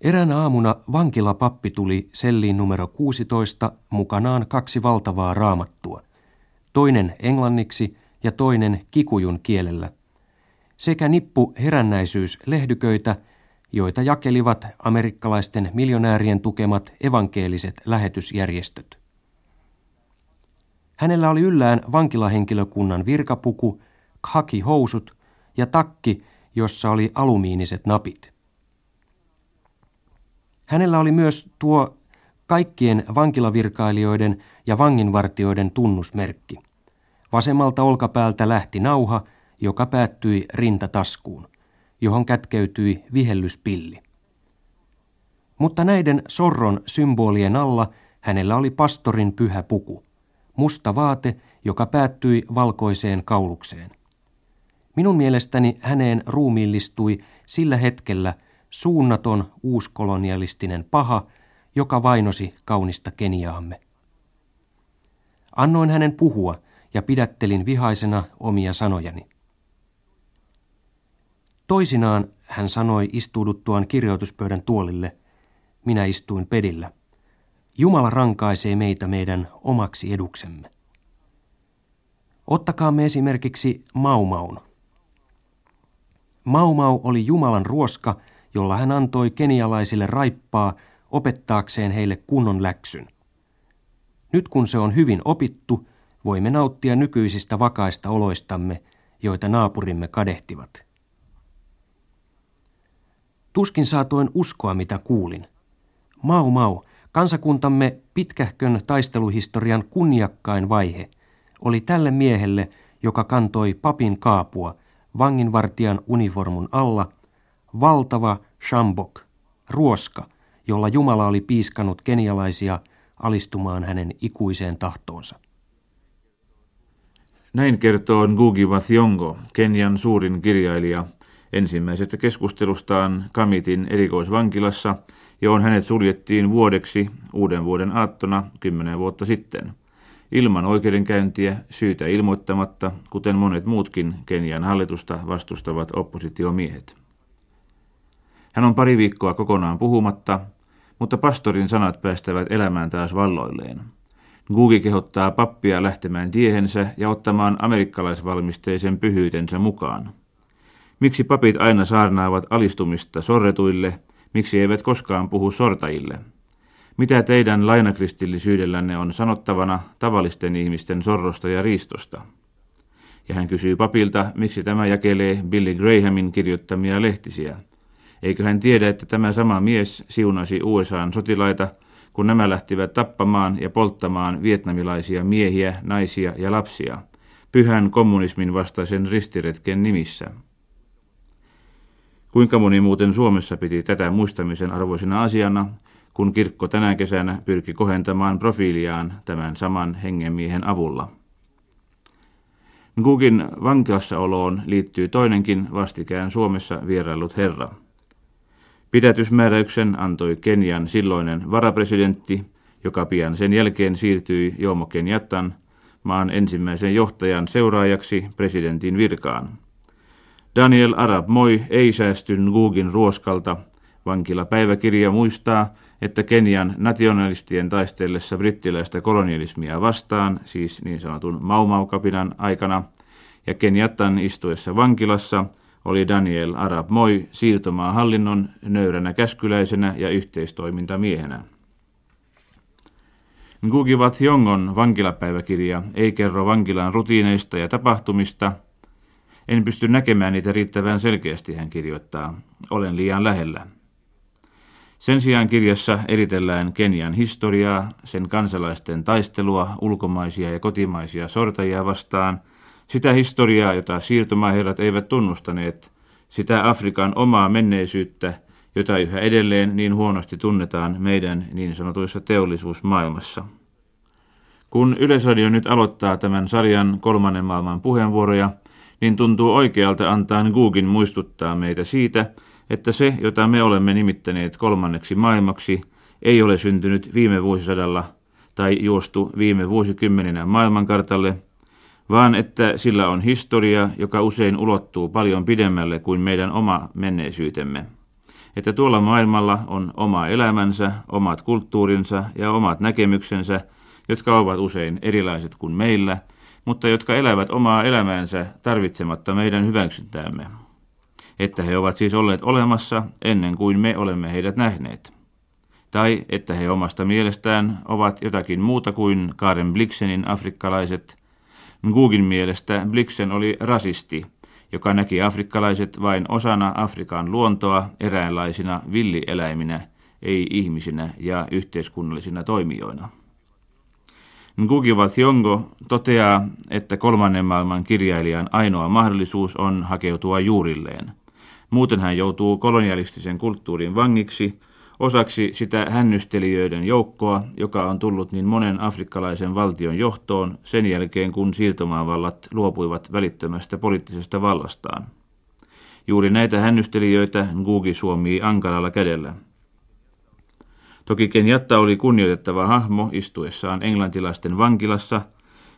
Eräänä aamuna vankilapappi tuli selliin numero 16 mukanaan kaksi valtavaa raamattua, toinen englanniksi ja toinen kikujun kielellä, sekä nippu herännäisyyslehdyköitä, joita jakelivat amerikkalaisten miljonäärien tukemat evankeeliset lähetysjärjestöt. Hänellä oli yllään vankilahenkilökunnan virkapuku, housut ja takki, jossa oli alumiiniset napit. Hänellä oli myös tuo kaikkien vankilavirkailijoiden ja vanginvartioiden tunnusmerkki. Vasemmalta olkapäältä lähti nauha, joka päättyi rintataskuun, johon kätkeytyi vihellyspilli. Mutta näiden sorron symbolien alla hänellä oli pastorin pyhä puku, musta vaate, joka päättyi valkoiseen kaulukseen. Minun mielestäni häneen ruumiillistui sillä hetkellä suunnaton uuskolonialistinen paha, joka vainosi kaunista Keniaamme. Annoin hänen puhua ja pidättelin vihaisena omia sanojani. Toisinaan hän sanoi istuuduttuaan kirjoituspöydän tuolille. Minä istuin pedillä. Jumala rankaisee meitä meidän omaksi eduksemme. Ottakaamme esimerkiksi Maumaun. Maumau oli Jumalan ruoska, jolla hän antoi kenialaisille raippaa opettaakseen heille kunnon läksyn. Nyt kun se on hyvin opittu, voimme nauttia nykyisistä vakaista oloistamme, joita naapurimme kadehtivat. Tuskin saatoin uskoa, mitä kuulin. Mau mau, kansakuntamme pitkähkön taisteluhistorian kunniakkain vaihe, oli tälle miehelle, joka kantoi papin kaapua – vanginvartijan uniformun alla valtava shambok, ruoska, jolla Jumala oli piiskanut kenialaisia alistumaan hänen ikuiseen tahtoonsa. Näin kertoo Ngugi Thiong'o, Kenian suurin kirjailija, ensimmäisestä keskustelustaan Kamitin erikoisvankilassa, johon hänet suljettiin vuodeksi uuden vuoden aattona kymmenen vuotta sitten – ilman oikeudenkäyntiä syytä ilmoittamatta, kuten monet muutkin Kenian hallitusta vastustavat oppositiomiehet. Hän on pari viikkoa kokonaan puhumatta, mutta pastorin sanat päästävät elämään taas valloilleen. Ngugi kehottaa pappia lähtemään tiehensä ja ottamaan amerikkalaisvalmisteisen pyhyytensä mukaan. Miksi papit aina saarnaavat alistumista sorretuille, miksi eivät koskaan puhu sortajille – mitä teidän lainakristillisyydellänne on sanottavana tavallisten ihmisten sorrosta ja riistosta? Ja hän kysyy papilta, miksi tämä jakelee Billy Grahamin kirjoittamia lehtisiä. Eikö hän tiedä, että tämä sama mies siunasi USAn sotilaita, kun nämä lähtivät tappamaan ja polttamaan vietnamilaisia miehiä, naisia ja lapsia, pyhän kommunismin vastaisen ristiretken nimissä? Kuinka moni muuten Suomessa piti tätä muistamisen arvoisena asiana, kun kirkko tänä kesänä pyrki kohentamaan profiiliaan tämän saman hengenmiehen avulla. Ngugin vankilassaoloon liittyy toinenkin vastikään Suomessa vierailut herra. Pidätysmääräyksen antoi Kenian silloinen varapresidentti, joka pian sen jälkeen siirtyi Jomo Kenjattan maan ensimmäisen johtajan seuraajaksi presidentin virkaan. Daniel Arab Moi ei säästy Ngugin ruoskalta. Vankilapäiväkirja muistaa, että Kenian nationalistien taistellessa brittiläistä kolonialismia vastaan, siis niin sanotun Maumaukapinan aikana, ja Kenjattan istuessa vankilassa oli Daniel Arab Moi siirtomaa hallinnon nöyränä käskyläisenä ja yhteistoimintamiehenä. Ngugi wa Thiongon vankilapäiväkirja ei kerro vankilan rutiineista ja tapahtumista. En pysty näkemään niitä riittävän selkeästi, hän kirjoittaa. Olen liian lähellä. Sen sijaan kirjassa eritellään Kenian historiaa, sen kansalaisten taistelua ulkomaisia ja kotimaisia sortajia vastaan, sitä historiaa, jota siirtomaaherrat eivät tunnustaneet, sitä Afrikan omaa menneisyyttä, jota yhä edelleen niin huonosti tunnetaan meidän niin sanotuissa teollisuusmaailmassa. Kun Yleisradio nyt aloittaa tämän sarjan kolmannen maailman puheenvuoroja, niin tuntuu oikealta antaa Googin muistuttaa meitä siitä, että se, jota me olemme nimittäneet kolmanneksi maailmaksi, ei ole syntynyt viime vuosisadalla tai juostu viime vuosikymmeninä maailmankartalle, vaan että sillä on historia, joka usein ulottuu paljon pidemmälle kuin meidän oma menneisyytemme. että tuolla maailmalla on oma elämänsä, omat kulttuurinsa ja omat näkemyksensä, jotka ovat usein erilaiset kuin meillä, mutta jotka elävät omaa elämäänsä tarvitsematta meidän hyväksyntäämme. Että he ovat siis olleet olemassa ennen kuin me olemme heidät nähneet. Tai että he omasta mielestään ovat jotakin muuta kuin Karen Blixenin afrikkalaiset. Ngugin mielestä Blixen oli rasisti – joka näki afrikkalaiset vain osana Afrikan luontoa eräänlaisina villieläiminä, ei ihmisinä ja yhteiskunnallisina toimijoina. Ngugi wa Thiongo toteaa, että kolmannen maailman kirjailijan ainoa mahdollisuus on hakeutua juurilleen. Muuten hän joutuu kolonialistisen kulttuurin vangiksi osaksi sitä hännystelijöiden joukkoa, joka on tullut niin monen afrikkalaisen valtion johtoon sen jälkeen, kun siirtomaavallat luopuivat välittömästä poliittisesta vallastaan. Juuri näitä hännystelijöitä Ngugi suomii ankaralla kädellä. Toki Kenyatta oli kunnioitettava hahmo istuessaan englantilaisten vankilassa,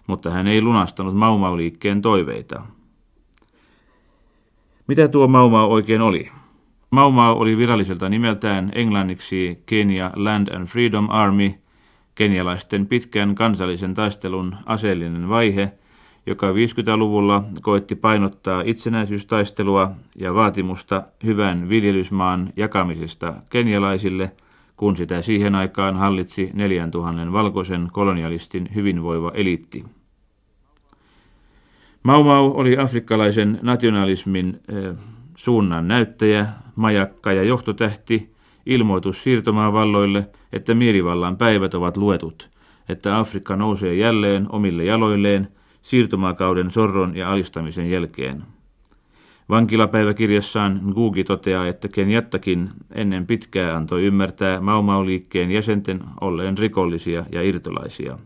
mutta hän ei lunastanut Maumau-liikkeen toiveita. Mitä tuo Maumau oikein oli? Maumau oli viralliselta nimeltään englanniksi Kenya Land and Freedom Army, kenialaisten pitkän kansallisen taistelun aseellinen vaihe, joka 50-luvulla koitti painottaa itsenäisyystaistelua ja vaatimusta hyvän viljelysmaan jakamisesta kenialaisille, kun sitä siihen aikaan hallitsi 4000 valkoisen kolonialistin hyvinvoiva eliitti. Maumau oli afrikkalaisen nationalismin eh, suunnan näyttäjä, majakka ja johtotähti, ilmoitus siirtomaavalloille, että mielivallan päivät ovat luetut, että Afrikka nousee jälleen omille jaloilleen siirtomaakauden sorron ja alistamisen jälkeen. Vankilapäiväkirjassaan Ngugi toteaa, että Kenyattakin ennen pitkää antoi ymmärtää Maumau-liikkeen jäsenten olleen rikollisia ja irtolaisia.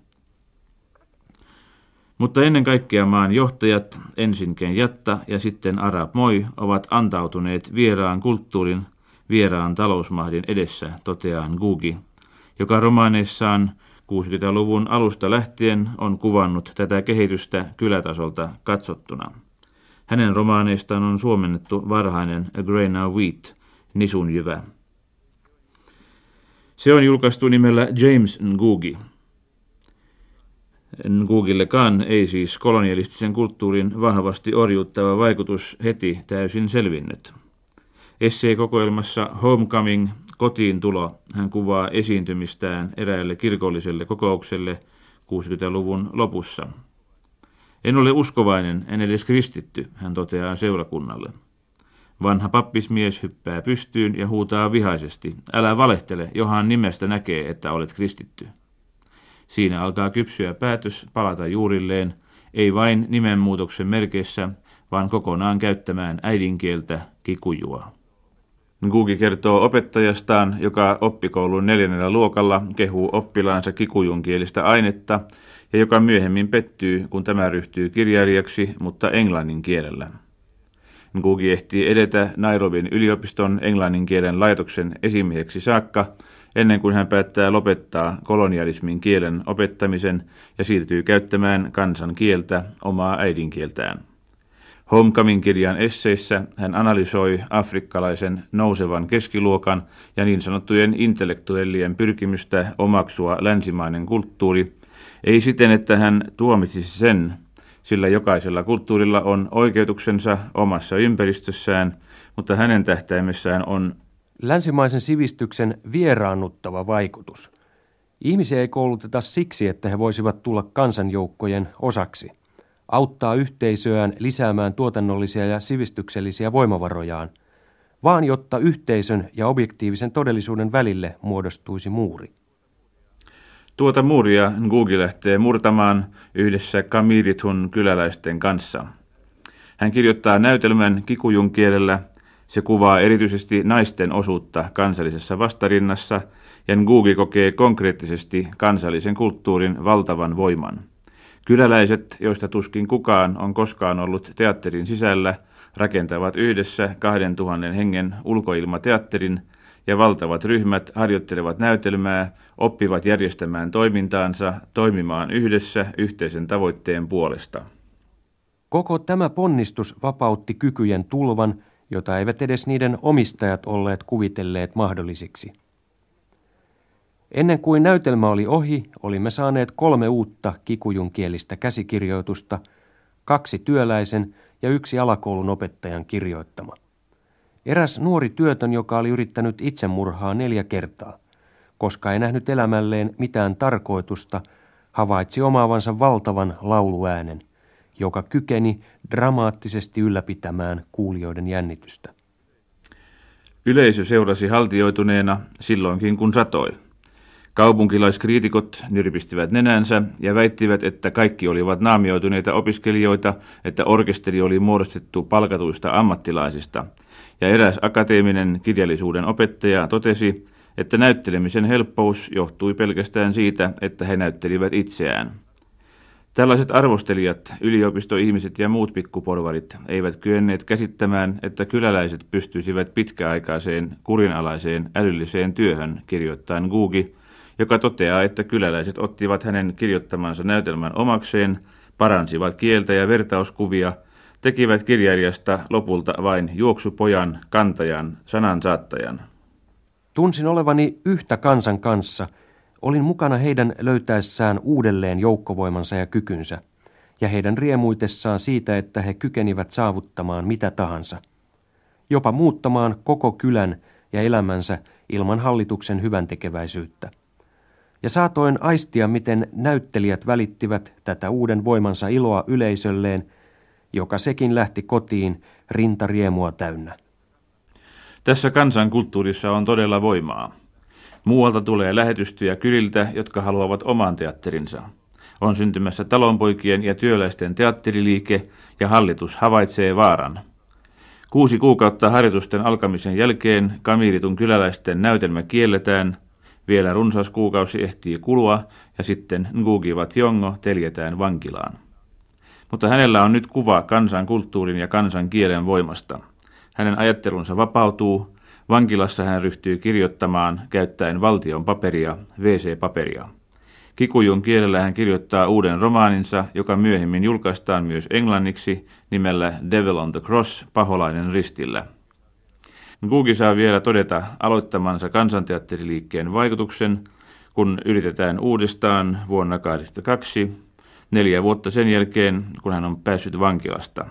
Mutta ennen kaikkea maan johtajat, ensin Kenyatta ja sitten Arab Moi, ovat antautuneet vieraan kulttuurin, vieraan talousmahdin edessä, toteaa Ngugi, joka romaaneissaan 60-luvun alusta lähtien on kuvannut tätä kehitystä kylätasolta katsottuna. Hänen romaaneistaan on suomennettu varhainen A Grain of Wheat, Nisun jyvä. Se on julkaistu nimellä James Ngugi, Ngugillekaan ei siis kolonialistisen kulttuurin vahvasti orjuuttava vaikutus heti täysin selvinnyt. Esseekokoelmassa Homecoming, kotiin tulo, hän kuvaa esiintymistään eräälle kirkolliselle kokoukselle 60-luvun lopussa. En ole uskovainen, en edes kristitty, hän toteaa seurakunnalle. Vanha pappismies hyppää pystyyn ja huutaa vihaisesti, älä valehtele, johan nimestä näkee, että olet kristitty. Siinä alkaa kypsyä päätös palata juurilleen, ei vain nimenmuutoksen merkeissä, vaan kokonaan käyttämään äidinkieltä kikujua. Ngugi kertoo opettajastaan, joka oppikoulun neljännellä luokalla kehuu oppilaansa kikujun kielistä ainetta ja joka myöhemmin pettyy, kun tämä ryhtyy kirjailijaksi, mutta englannin kielellä. Ngugi ehtii edetä Nairobin yliopiston englannin kielen laitoksen esimieheksi saakka, ennen kuin hän päättää lopettaa kolonialismin kielen opettamisen ja siirtyy käyttämään kansan kieltä, omaa äidinkieltään. Homecoming-kirjan esseissä hän analysoi afrikkalaisen nousevan keskiluokan ja niin sanottujen intellektuellien pyrkimystä omaksua länsimainen kulttuuri, ei siten, että hän tuomitsisi sen, sillä jokaisella kulttuurilla on oikeutuksensa omassa ympäristössään, mutta hänen tähtäimessään on Länsimaisen sivistyksen vieraannuttava vaikutus. Ihmisiä ei kouluteta siksi, että he voisivat tulla kansanjoukkojen osaksi, auttaa yhteisöään lisäämään tuotannollisia ja sivistyksellisiä voimavarojaan, vaan jotta yhteisön ja objektiivisen todellisuuden välille muodostuisi muuri. Tuota muuria Google lähtee murtamaan yhdessä Kamirithun kyläläisten kanssa. Hän kirjoittaa näytelmän kikujun kielellä – se kuvaa erityisesti naisten osuutta kansallisessa vastarinnassa, ja Ngugi kokee konkreettisesti kansallisen kulttuurin valtavan voiman. Kyläläiset, joista tuskin kukaan on koskaan ollut teatterin sisällä, rakentavat yhdessä 2000 hengen ulkoilmateatterin ja valtavat ryhmät harjoittelevat näytelmää, oppivat järjestämään toimintaansa, toimimaan yhdessä yhteisen tavoitteen puolesta. Koko tämä ponnistus vapautti kykyjen tulvan – jota eivät edes niiden omistajat olleet kuvitelleet mahdollisiksi. Ennen kuin näytelmä oli ohi, olimme saaneet kolme uutta kikujunkielistä käsikirjoitusta, kaksi työläisen ja yksi alakoulun opettajan kirjoittama. Eräs nuori työtön, joka oli yrittänyt itsemurhaa neljä kertaa, koska ei nähnyt elämälleen mitään tarkoitusta, havaitsi omaavansa valtavan lauluäänen, joka kykeni dramaattisesti ylläpitämään kuulijoiden jännitystä. Yleisö seurasi haltioituneena silloinkin kun satoi. Kaupunkilaiskriitikot nyrpistivät nenänsä ja väittivät, että kaikki olivat naamioituneita opiskelijoita, että orkesteri oli muodostettu palkatuista ammattilaisista. Ja eräs akateeminen kirjallisuuden opettaja totesi, että näyttelemisen helppous johtui pelkästään siitä, että he näyttelivät itseään. Tällaiset arvostelijat, yliopistoihmiset ja muut pikkuporvarit eivät kyenneet käsittämään, että kyläläiset pystyisivät pitkäaikaiseen, kurinalaiseen, älylliseen työhön, kirjoittain Gugi, joka toteaa, että kyläläiset ottivat hänen kirjoittamansa näytelmän omakseen, paransivat kieltä ja vertauskuvia, tekivät kirjailijasta lopulta vain juoksupojan, kantajan, sanansaattajan. Tunsin olevani yhtä kansan kanssa. Olin mukana heidän löytäessään uudelleen joukkovoimansa ja kykynsä, ja heidän riemuitessaan siitä, että he kykenivät saavuttamaan mitä tahansa. Jopa muuttamaan koko kylän ja elämänsä ilman hallituksen hyväntekeväisyyttä ja saatoin aistia, miten näyttelijät välittivät tätä uuden voimansa iloa yleisölleen, joka sekin lähti kotiin rintariemua täynnä. Tässä kansankulttuurissa on todella voimaa. Muualta tulee lähetystyjä kyliltä, jotka haluavat oman teatterinsa. On syntymässä talonpoikien ja työläisten teatteriliike, ja hallitus havaitsee vaaran. Kuusi kuukautta harjoitusten alkamisen jälkeen Kamiritun kyläläisten näytelmä kielletään – vielä runsas kuukausi ehtii kulua ja sitten Ngugi Tiongo teljetään vankilaan. Mutta hänellä on nyt kuva kansan kulttuurin ja kansan kielen voimasta. Hänen ajattelunsa vapautuu, vankilassa hän ryhtyy kirjoittamaan käyttäen valtion paperia, WC-paperia. Kikujun kielellä hän kirjoittaa uuden romaaninsa, joka myöhemmin julkaistaan myös englanniksi nimellä Devil on the Cross, paholainen ristillä. Gugi saa vielä todeta aloittamansa kansanteatteriliikkeen vaikutuksen, kun yritetään uudestaan vuonna 1982, neljä vuotta sen jälkeen, kun hän on päässyt vankilasta.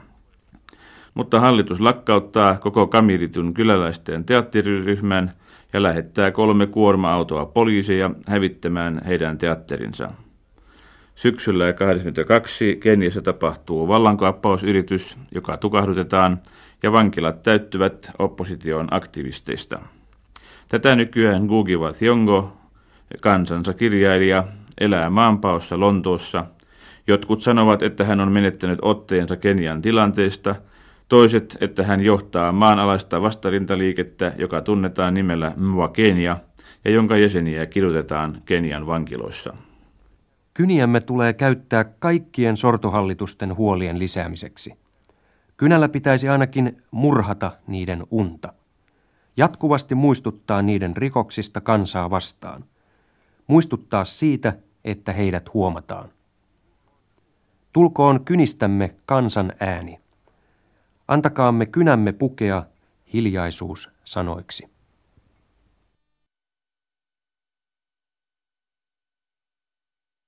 Mutta hallitus lakkauttaa koko Kamiritun kyläläisten teatteriryhmän ja lähettää kolme kuorma-autoa poliiseja hävittämään heidän teatterinsa. Syksyllä 1982 Keniassa tapahtuu vallankaappausyritys, joka tukahdutetaan ja vankilat täyttyvät opposition aktivisteista. Tätä nykyään Gugiva Thiongo, kansansa kirjailija, elää maanpaossa Lontoossa. Jotkut sanovat, että hän on menettänyt otteensa Kenian tilanteesta, toiset, että hän johtaa maanalaista vastarintaliikettä, joka tunnetaan nimellä Mwa Kenia, ja jonka jäseniä kidutetaan Kenian vankiloissa. Kyniämme tulee käyttää kaikkien sortohallitusten huolien lisäämiseksi. Kynällä pitäisi ainakin murhata niiden unta. Jatkuvasti muistuttaa niiden rikoksista kansaa vastaan. Muistuttaa siitä, että heidät huomataan. Tulkoon kynistämme kansan ääni. Antakaamme kynämme pukea hiljaisuus sanoiksi.